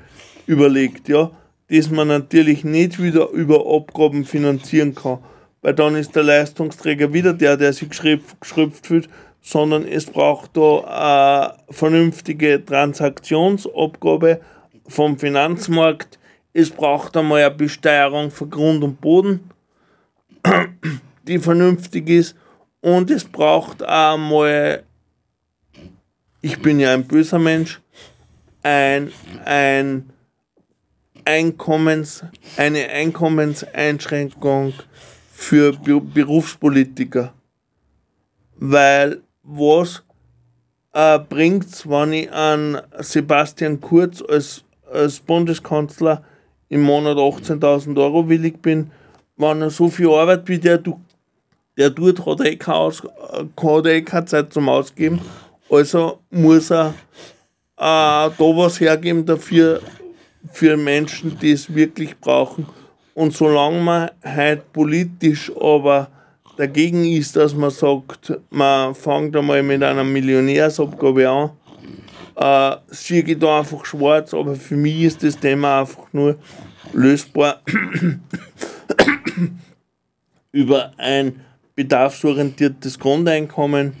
überlegt, ja, das man natürlich nicht wieder über Abgaben finanzieren kann, weil dann ist der Leistungsträger wieder der, der sich geschröpft fühlt, sondern es braucht da eine vernünftige Transaktionsabgabe vom Finanzmarkt. Es braucht einmal eine Besteuerung für Grund und Boden, (clears throat) die vernünftig ist. Und es braucht auch einmal, ich bin ja ein böser Mensch, ein, ein Einkommens, eine Einkommenseinschränkung für Be Berufspolitiker. Weil was äh, bringt es, wenn ich an Sebastian Kurz als, als Bundeskanzler im Monat 18.000 Euro willig bin, wenn er so viel Arbeit wie der, der tut, hat er eh keine, Aus, hat eh keine Zeit zum Ausgeben. Also muss er äh, da was hergeben dafür, für Menschen, die es wirklich brauchen. Und solange man halt politisch aber dagegen ist, dass man sagt, man fängt einmal mit einer Millionärsabgabe an, äh, sehe ich da einfach schwarz, aber für mich ist das Thema einfach nur lösbar (coughs) über ein bedarfsorientiertes Grundeinkommen,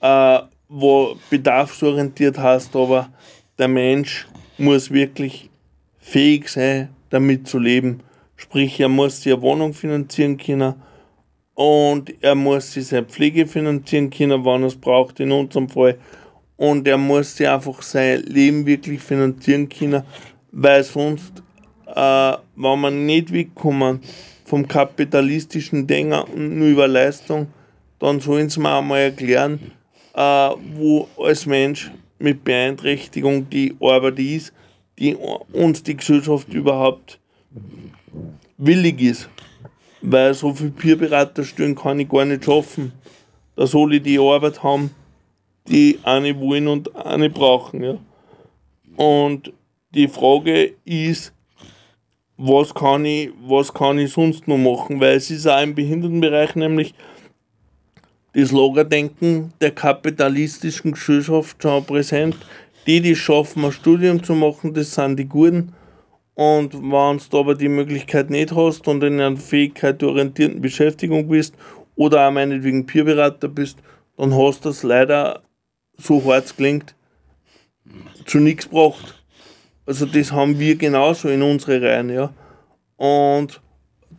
äh, wo bedarfsorientiert heißt, aber der Mensch muss wirklich fähig sein, damit zu leben. Sprich, er muss sich Wohnung finanzieren können und er muss sich seine Pflege finanzieren können, wann er es braucht, in unserem Fall. Und er muss sich einfach sein Leben wirklich finanzieren können, weil sonst, äh, wenn man nicht wegkommen vom kapitalistischen Denken und nur über Leistung, dann sollen sie mir einmal erklären, äh, wo als Mensch mit Beeinträchtigung die Arbeit ist, die uns die Gesellschaft überhaupt willig ist. Weil so viel Peerberaterstellen kann ich gar nicht schaffen. Da soll ich die Arbeit haben, die eine wollen und eine brauchen. Ja. Und die Frage ist, was kann, ich, was kann ich sonst noch machen? Weil es ist auch im Behindertenbereich nämlich das Lagerdenken der kapitalistischen Gesellschaft schon präsent. Die, die es schaffen, ein Studium zu machen, das sind die Guten. Und wenn du aber die Möglichkeit nicht hast und in einer fähigkeitsorientierten Beschäftigung bist oder auch meinetwegen Peerberater bist, dann hast du es leider, so hart es klingt, zu nichts gebracht. Also das haben wir genauso in unsere Reihen, ja. Und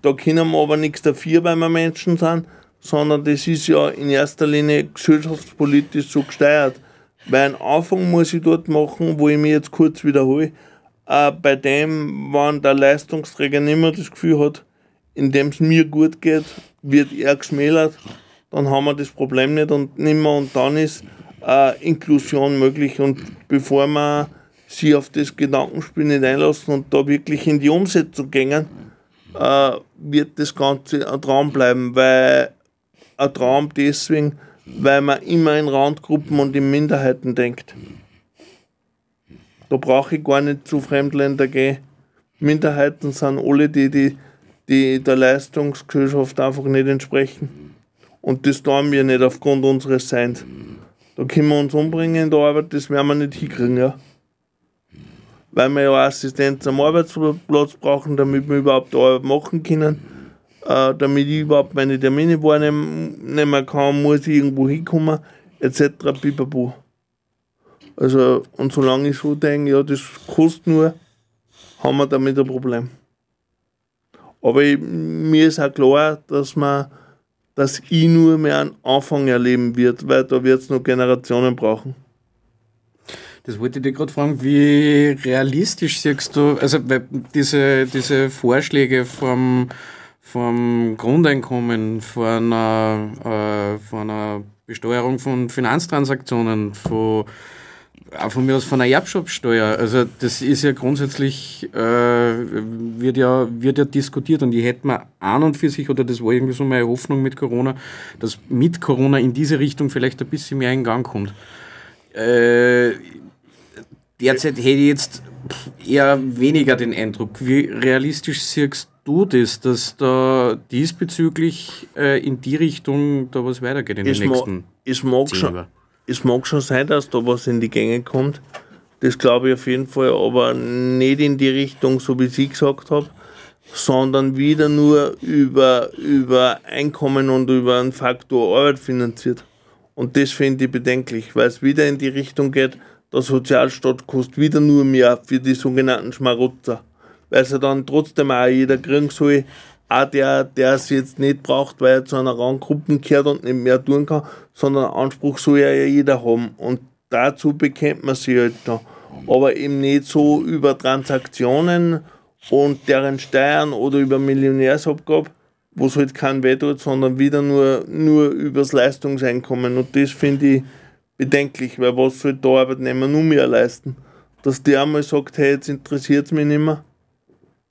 da können wir aber nichts dafür, weil wir Menschen sind, sondern das ist ja in erster Linie gesellschaftspolitisch so gesteuert. Weil einen Anfang muss ich dort machen, wo ich mich jetzt kurz wiederhole, äh, bei dem, wenn der Leistungsträger nicht mehr das Gefühl hat, indem es mir gut geht, wird er geschmälert, dann haben wir das Problem nicht und nicht mehr und dann ist äh, Inklusion möglich und bevor wir sie auf das Gedankenspiel nicht einlassen und da wirklich in die Umsetzung gehen, äh, wird das Ganze ein Traum bleiben, weil ein Traum deswegen, weil man immer in Randgruppen und in Minderheiten denkt. Da brauche ich gar nicht zu Fremdländer gehen. Minderheiten sind alle die, die, die der Leistungsgesellschaft einfach nicht entsprechen. Und das tun wir nicht aufgrund unseres Seins. Da können wir uns umbringen in der Arbeit, das werden wir nicht hinkriegen, ja. Weil wir ja Assistenz am Arbeitsplatz brauchen, damit wir überhaupt die Arbeit machen können. Äh, damit ich überhaupt meine Termine wahrnehmen kann, muss ich irgendwo hinkommen, etc. Pipapo. Also, und solange ich so denke, ja, das kostet nur, haben wir damit ein Problem. Aber ich, mir ist auch klar, dass man, dass ich nur mehr einen Anfang erleben wird, weil da wird es noch Generationen brauchen. Das wollte ich dir gerade fragen, wie realistisch siehst du, also diese, diese Vorschläge vom, vom Grundeinkommen, von einer, äh, von einer Besteuerung von Finanztransaktionen, von, auch von mir aus von einer Erbschaftssteuer, also das ist ja grundsätzlich, äh, wird, ja, wird ja diskutiert und ich hätte mir an und für sich, oder das war irgendwie so meine Hoffnung mit Corona, dass mit Corona in diese Richtung vielleicht ein bisschen mehr in Gang kommt. Äh, derzeit hätte ich jetzt eher weniger den Eindruck. Wie realistisch siehst du das, dass da diesbezüglich äh, in die Richtung da was weitergeht in den Es, ma nächsten Jahren? Es mag schon sein, dass da was in die Gänge kommt. Das glaube ich auf jeden Fall, aber nicht in die Richtung, so wie ich gesagt habe, sondern wieder nur über, über Einkommen und über einen Faktor Arbeit finanziert. Und das finde ich bedenklich, weil es wieder in die Richtung geht, der Sozialstaat kostet wieder nur mehr für die sogenannten Schmarotzer. Weil sie dann trotzdem auch jeder kriegen soll, auch der, der es jetzt nicht braucht, weil er zu einer Randgruppe gehört und nicht mehr tun kann, sondern Anspruch soll ja jeder haben. Und dazu bekennt man sich halt da. Aber eben nicht so über Transaktionen und deren Steuern oder über Millionärsabgabe, wo es halt kein weh tut, sondern wieder nur, nur übers Leistungseinkommen. Und das finde ich bedenklich, weil was soll der Arbeitnehmer nur mehr leisten? Dass der einmal sagt, hey, jetzt interessiert es mich nicht mehr.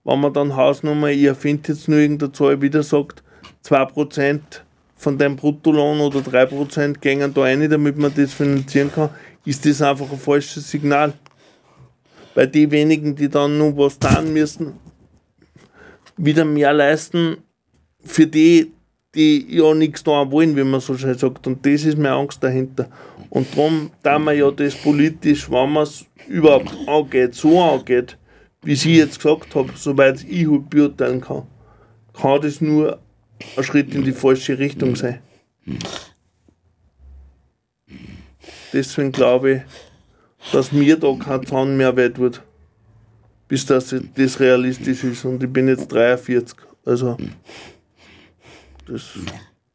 Wenn man dann Hausnummer, ich erfinde jetzt nur irgendeine Zahl, wieder sagt, 2% von deinem Bruttolohn oder 3% gehen da rein, damit man das finanzieren kann, ist das einfach ein falsches Signal. Weil die wenigen, die dann nur was tun müssen, wieder mehr leisten für die, die ja nichts da wollen, wie man so schön sagt. Und das ist meine Angst dahinter. Und darum da man ja das politisch, wenn man es überhaupt angeht, so angeht, wie Sie jetzt gesagt habe, soweit ich halt beurteilen kann, kann das nur ein Schritt in die falsche Richtung sein. Deswegen glaube ich, dass mir da kein Zahn mehr weh tut, bis das, das realistisch ist. Und ich bin jetzt 43. Also, das.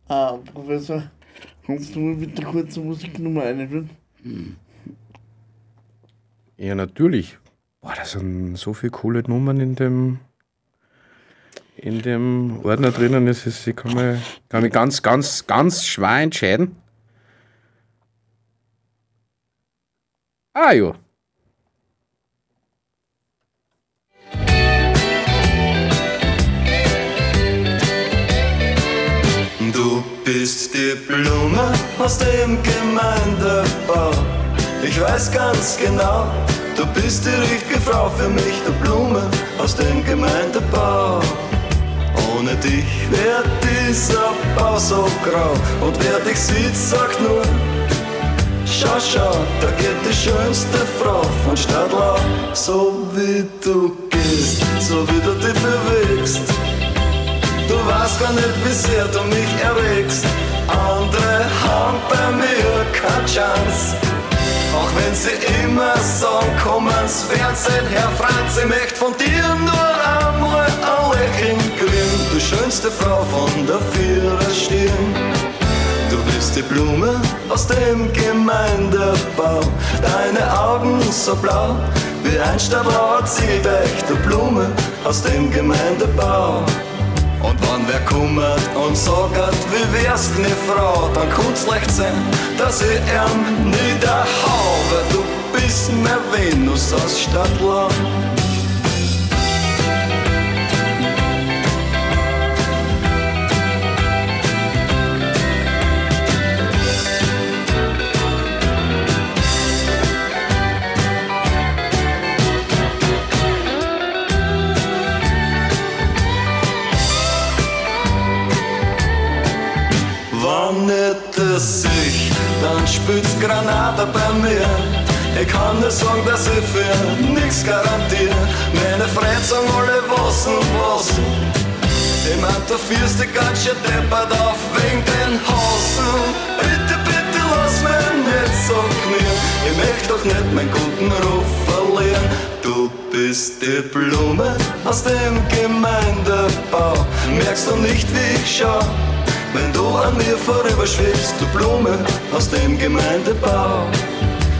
Ah, Professor, kannst du mir bitte kurz eine Musiknummer einführen? Ja, natürlich. Boah, da sind so viele coole Nummern in dem, in dem Ordner drinnen. Ist, ich kann mich, kann mich ganz, ganz, ganz schwer entscheiden. Ah ja. Du bist die Blume aus dem Gemeindebau. Ich weiß ganz genau, du bist die richtige Frau für mich, die Blume aus dem Gemeindebau. Ohne dich wär dieser Bau so grau und wer dich sieht, sagt nur, schau, schau, da geht die schönste Frau von Stadtlau. So wie du gehst, so wie du dich bewegst. Du weißt gar nicht, wie sehr du mich erregst. Andere haben bei mir keine Chance. Auch wenn sie immer sagen, komm ans Fernsehen, Herr Franz, ich möchte von dir nur einmal ein Lächeln kriegen. Du schönste Frau von der Viererstirn. Du bist die Blume aus dem Gemeindebau. Deine Augen so blau wie ein Stadtblauer Ziedeich. Du Blume aus dem Gemeindebau. Und wenn wer kummert und sagt, wie wär's, ne Frau, dann kann's leicht sein, dass ich ihm niederhau, weil du bist mehr Venus aus Stadtlau. Nicht es sich, dann spürt's Granate bei mir. Ich kann nur sagen, dass ich für nix garantiere. Meine sagen alle was und was. Ich mein, du führst dich ganz schön deppert auf wegen den Hasen. Bitte, bitte lass mich nicht so knien. Ich möchte doch nicht meinen guten Ruf verlieren. Du bist die Blume aus dem Gemeindebau. Merkst du nicht, wie ich schau? Wenn du an mir vorüberschwebst, du Blume aus dem Gemeindebau.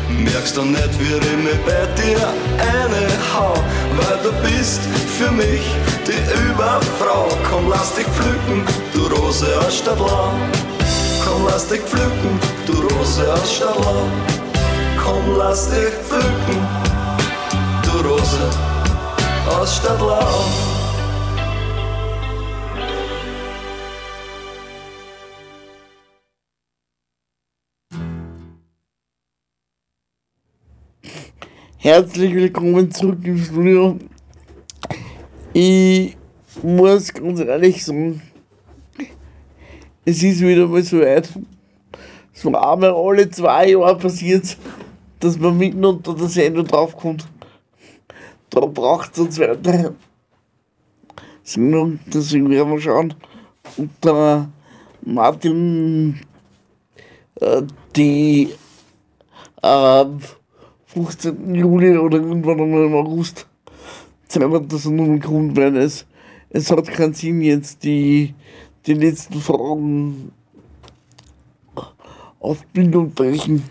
Merkst du nicht, wie mich bei dir eine hau, weil du bist für mich die Überfrau. Komm, lass dich pflücken, du Rose aus Stadtlau. Komm, lass dich pflücken, du Rose aus Stadtlau. Komm, lass dich pflücken, du Rose aus Stadtlau. Herzlich willkommen zurück im Studio. Ich muss ganz ehrlich sagen, es ist wieder mal so weit. Es war einmal alle zwei Jahre passiert, dass man mitten unter der Sendung draufkommt. Da braucht es eine zweite Sendung, deswegen werden wir schauen, ob der Martin äh, die äh, 15. Juli oder irgendwann im August er nur mit kommt, weil es, es hat keinen Sinn jetzt die, die letzten Fragen auf Bild und Brechen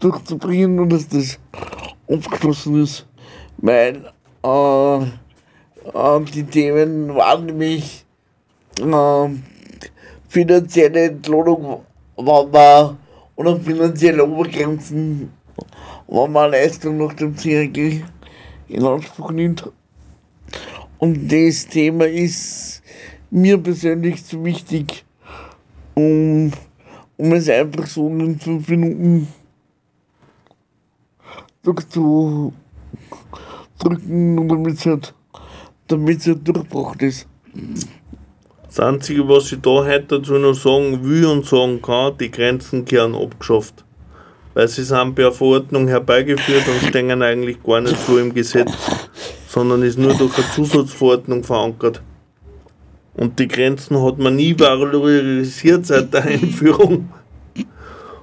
durchzubringen und dass das abgeschlossen ist. Weil äh, äh, die Themen waren nämlich äh, finanzielle Entlohnung war, war oder finanzielle Obergrenzen, Leistung nach dem CRG in Anspruch nimmt. Und das Thema ist mir persönlich zu wichtig, um, um es einfach so in fünf Minuten durchzudrücken, damit es halt, damit's halt durchgebracht ist. Das Einzige, was ich da heute dazu noch sagen will und sagen kann, die Grenzen gehören abgeschafft. Weil sie sind per Verordnung herbeigeführt und stehen eigentlich gar nicht so im Gesetz, sondern ist nur durch eine Zusatzverordnung verankert. Und die Grenzen hat man nie valorisiert seit der Einführung.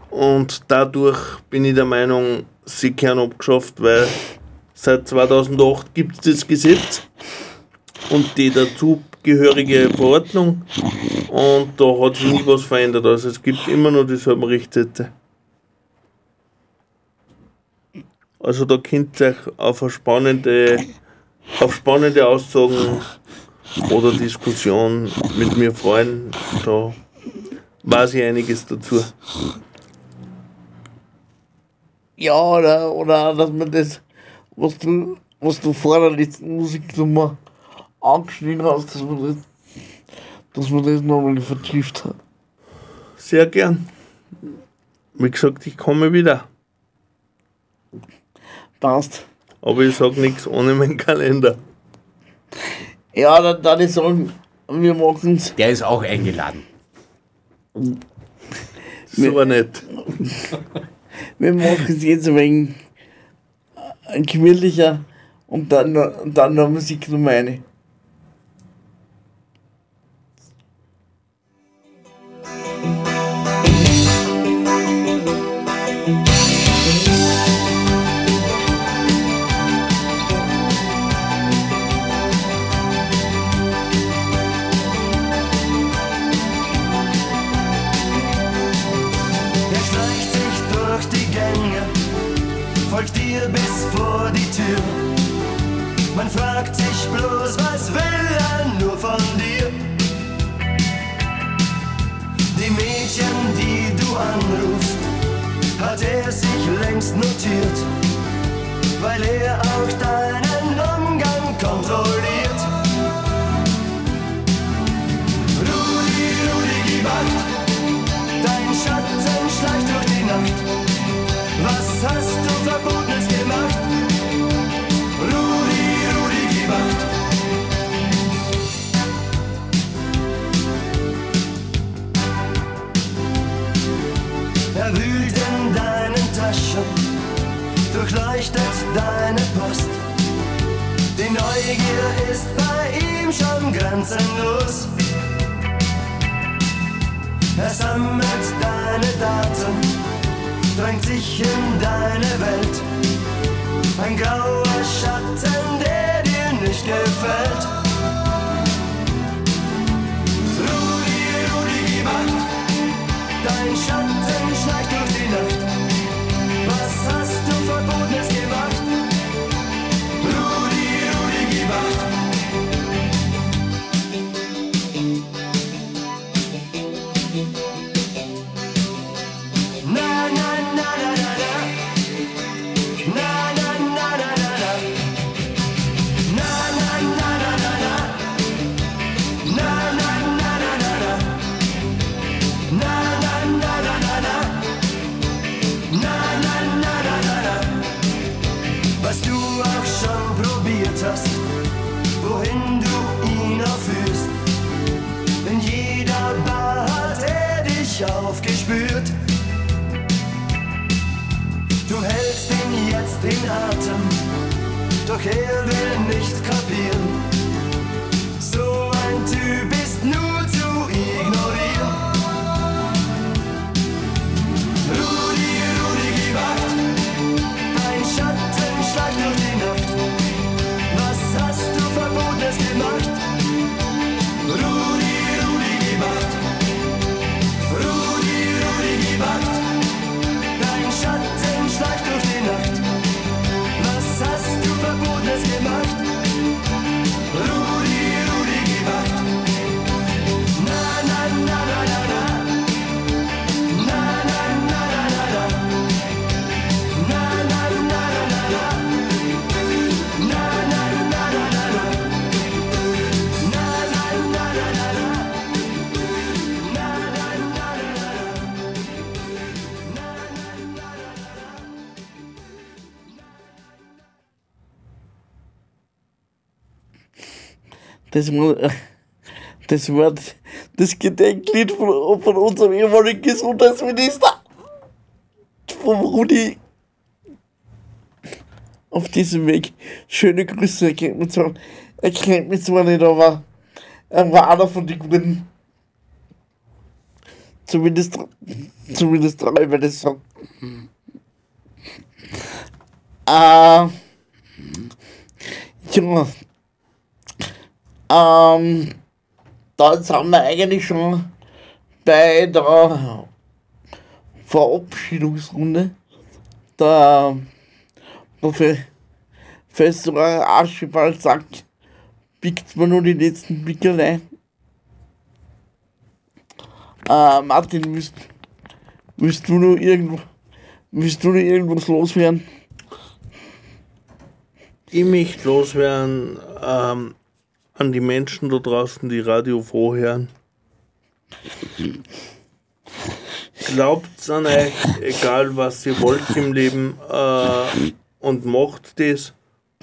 Und dadurch bin ich der Meinung, sie gehören abgeschafft, weil seit 2008 gibt es das Gesetz und die dazugehörige Verordnung und da hat sich nie was verändert. Also es gibt immer noch dieselben Richtsätze. Also da könnt ihr euch auf spannende, auf spannende Aussagen oder Diskussion mit mir freuen. Da weiß ich einiges dazu. Ja, oder, oder auch, dass man das, was du, was du vor der letzten Musiknummer angeschnitten hast, dass man das, dass man das nochmal vertieft hat. Sehr gern. Wie gesagt, ich komme wieder. Passt. Aber ich sage nichts ohne meinen Kalender. Ja, dann, dann ich sagen, wir machen es. Der ist auch eingeladen. So nett. Wir machen es jetzt ein wenig äh, gemütlicher und dann, und dann noch Musik Nummer eine. Neugier ist bei ihm schon grenzenlos. Er sammelt deine Daten, drängt sich in deine Welt. Ein grauer Schatten, der dir nicht gefällt. Das, (laughs) das war das Gedenklied von, von unserem ehemaligen Gesundheitsminister, vom Rudi. Auf diesem Weg. Schöne Grüße, er kennt mich zwar, er kennt mich zwar nicht, aber er war einer von den Guten. Zumindest, zumindest drei, wenn ich sagen. Äh, ja. Ähm, dann sind wir eigentlich schon bei der Verabschiedungsrunde. Der Professor Archibald sagt, biegt man nur die letzten Pickerlei. Äh, Martin, willst, willst du nur irgendwo, willst du nur irgendwas loswerden? Ich möchte loswerden ähm, an die Menschen da draußen, die Radio froh hören. Glaubt an euch, egal was ihr wollt im Leben äh, und macht das,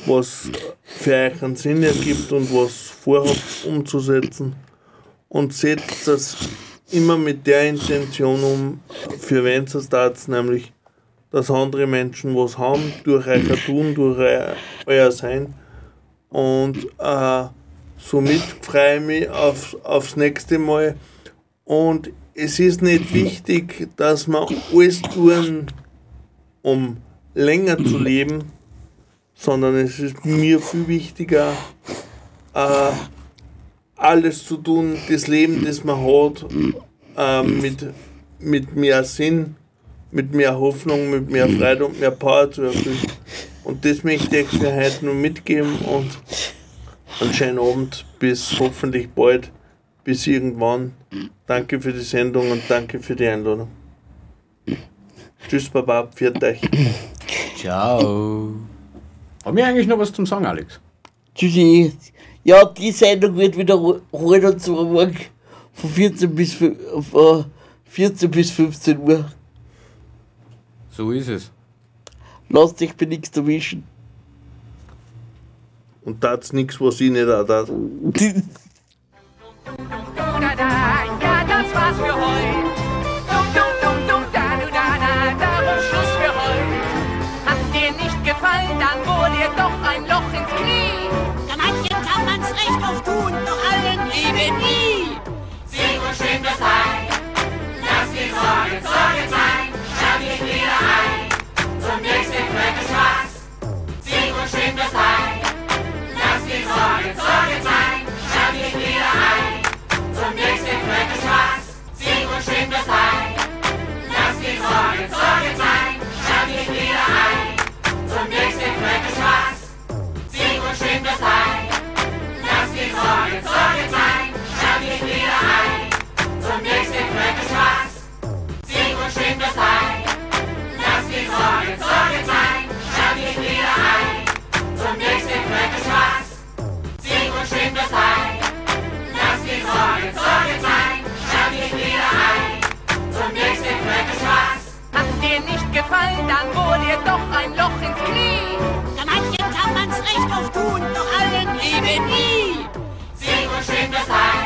was für euch einen Sinn ergibt und was vorhabt umzusetzen. Und setzt das immer mit der Intention um, für wen es das nämlich dass andere Menschen was haben, durch euer Tun, durch euer, euer Sein. Und äh, somit freue ich mich auf, aufs nächste Mal. Und es ist nicht wichtig, dass wir alles tun, um länger zu leben, sondern es ist mir viel wichtiger, äh, alles zu tun, das Leben, das man hat, äh, mit, mit mehr Sinn mit mehr Hoffnung, mit mehr Freude und mehr Power zu erfüllen. Und das möchte ich für heute nur mitgeben und einen schönen Abend, bis hoffentlich bald, bis irgendwann. Danke für die Sendung und danke für die Einladung. Tschüss, Baba, pfiat euch. Ciao. Haben wir eigentlich noch was zum Sagen, Alex? Tschüssi. Ja, die Sendung wird wiederholt und zwar morgen von 14 bis, äh, 14 bis 15 Uhr. So ist es. Lasst dich bei nichts erwischen. Und das ist nichts, was ich nicht auch. Ja, das war's für heute. Da, darum Schluss für heute. Hat's dir nicht gefallen, dann wohl dir doch ein Loch ins Knie. Ja, manchen kann man's recht oft tun, doch allen Liebe nie. dir nicht gefallen, dann bohrt dir doch ein Loch ins Knie. Ja, manchen kann man's recht oft tun, doch allen liebe nie. Sing und schön das Heil.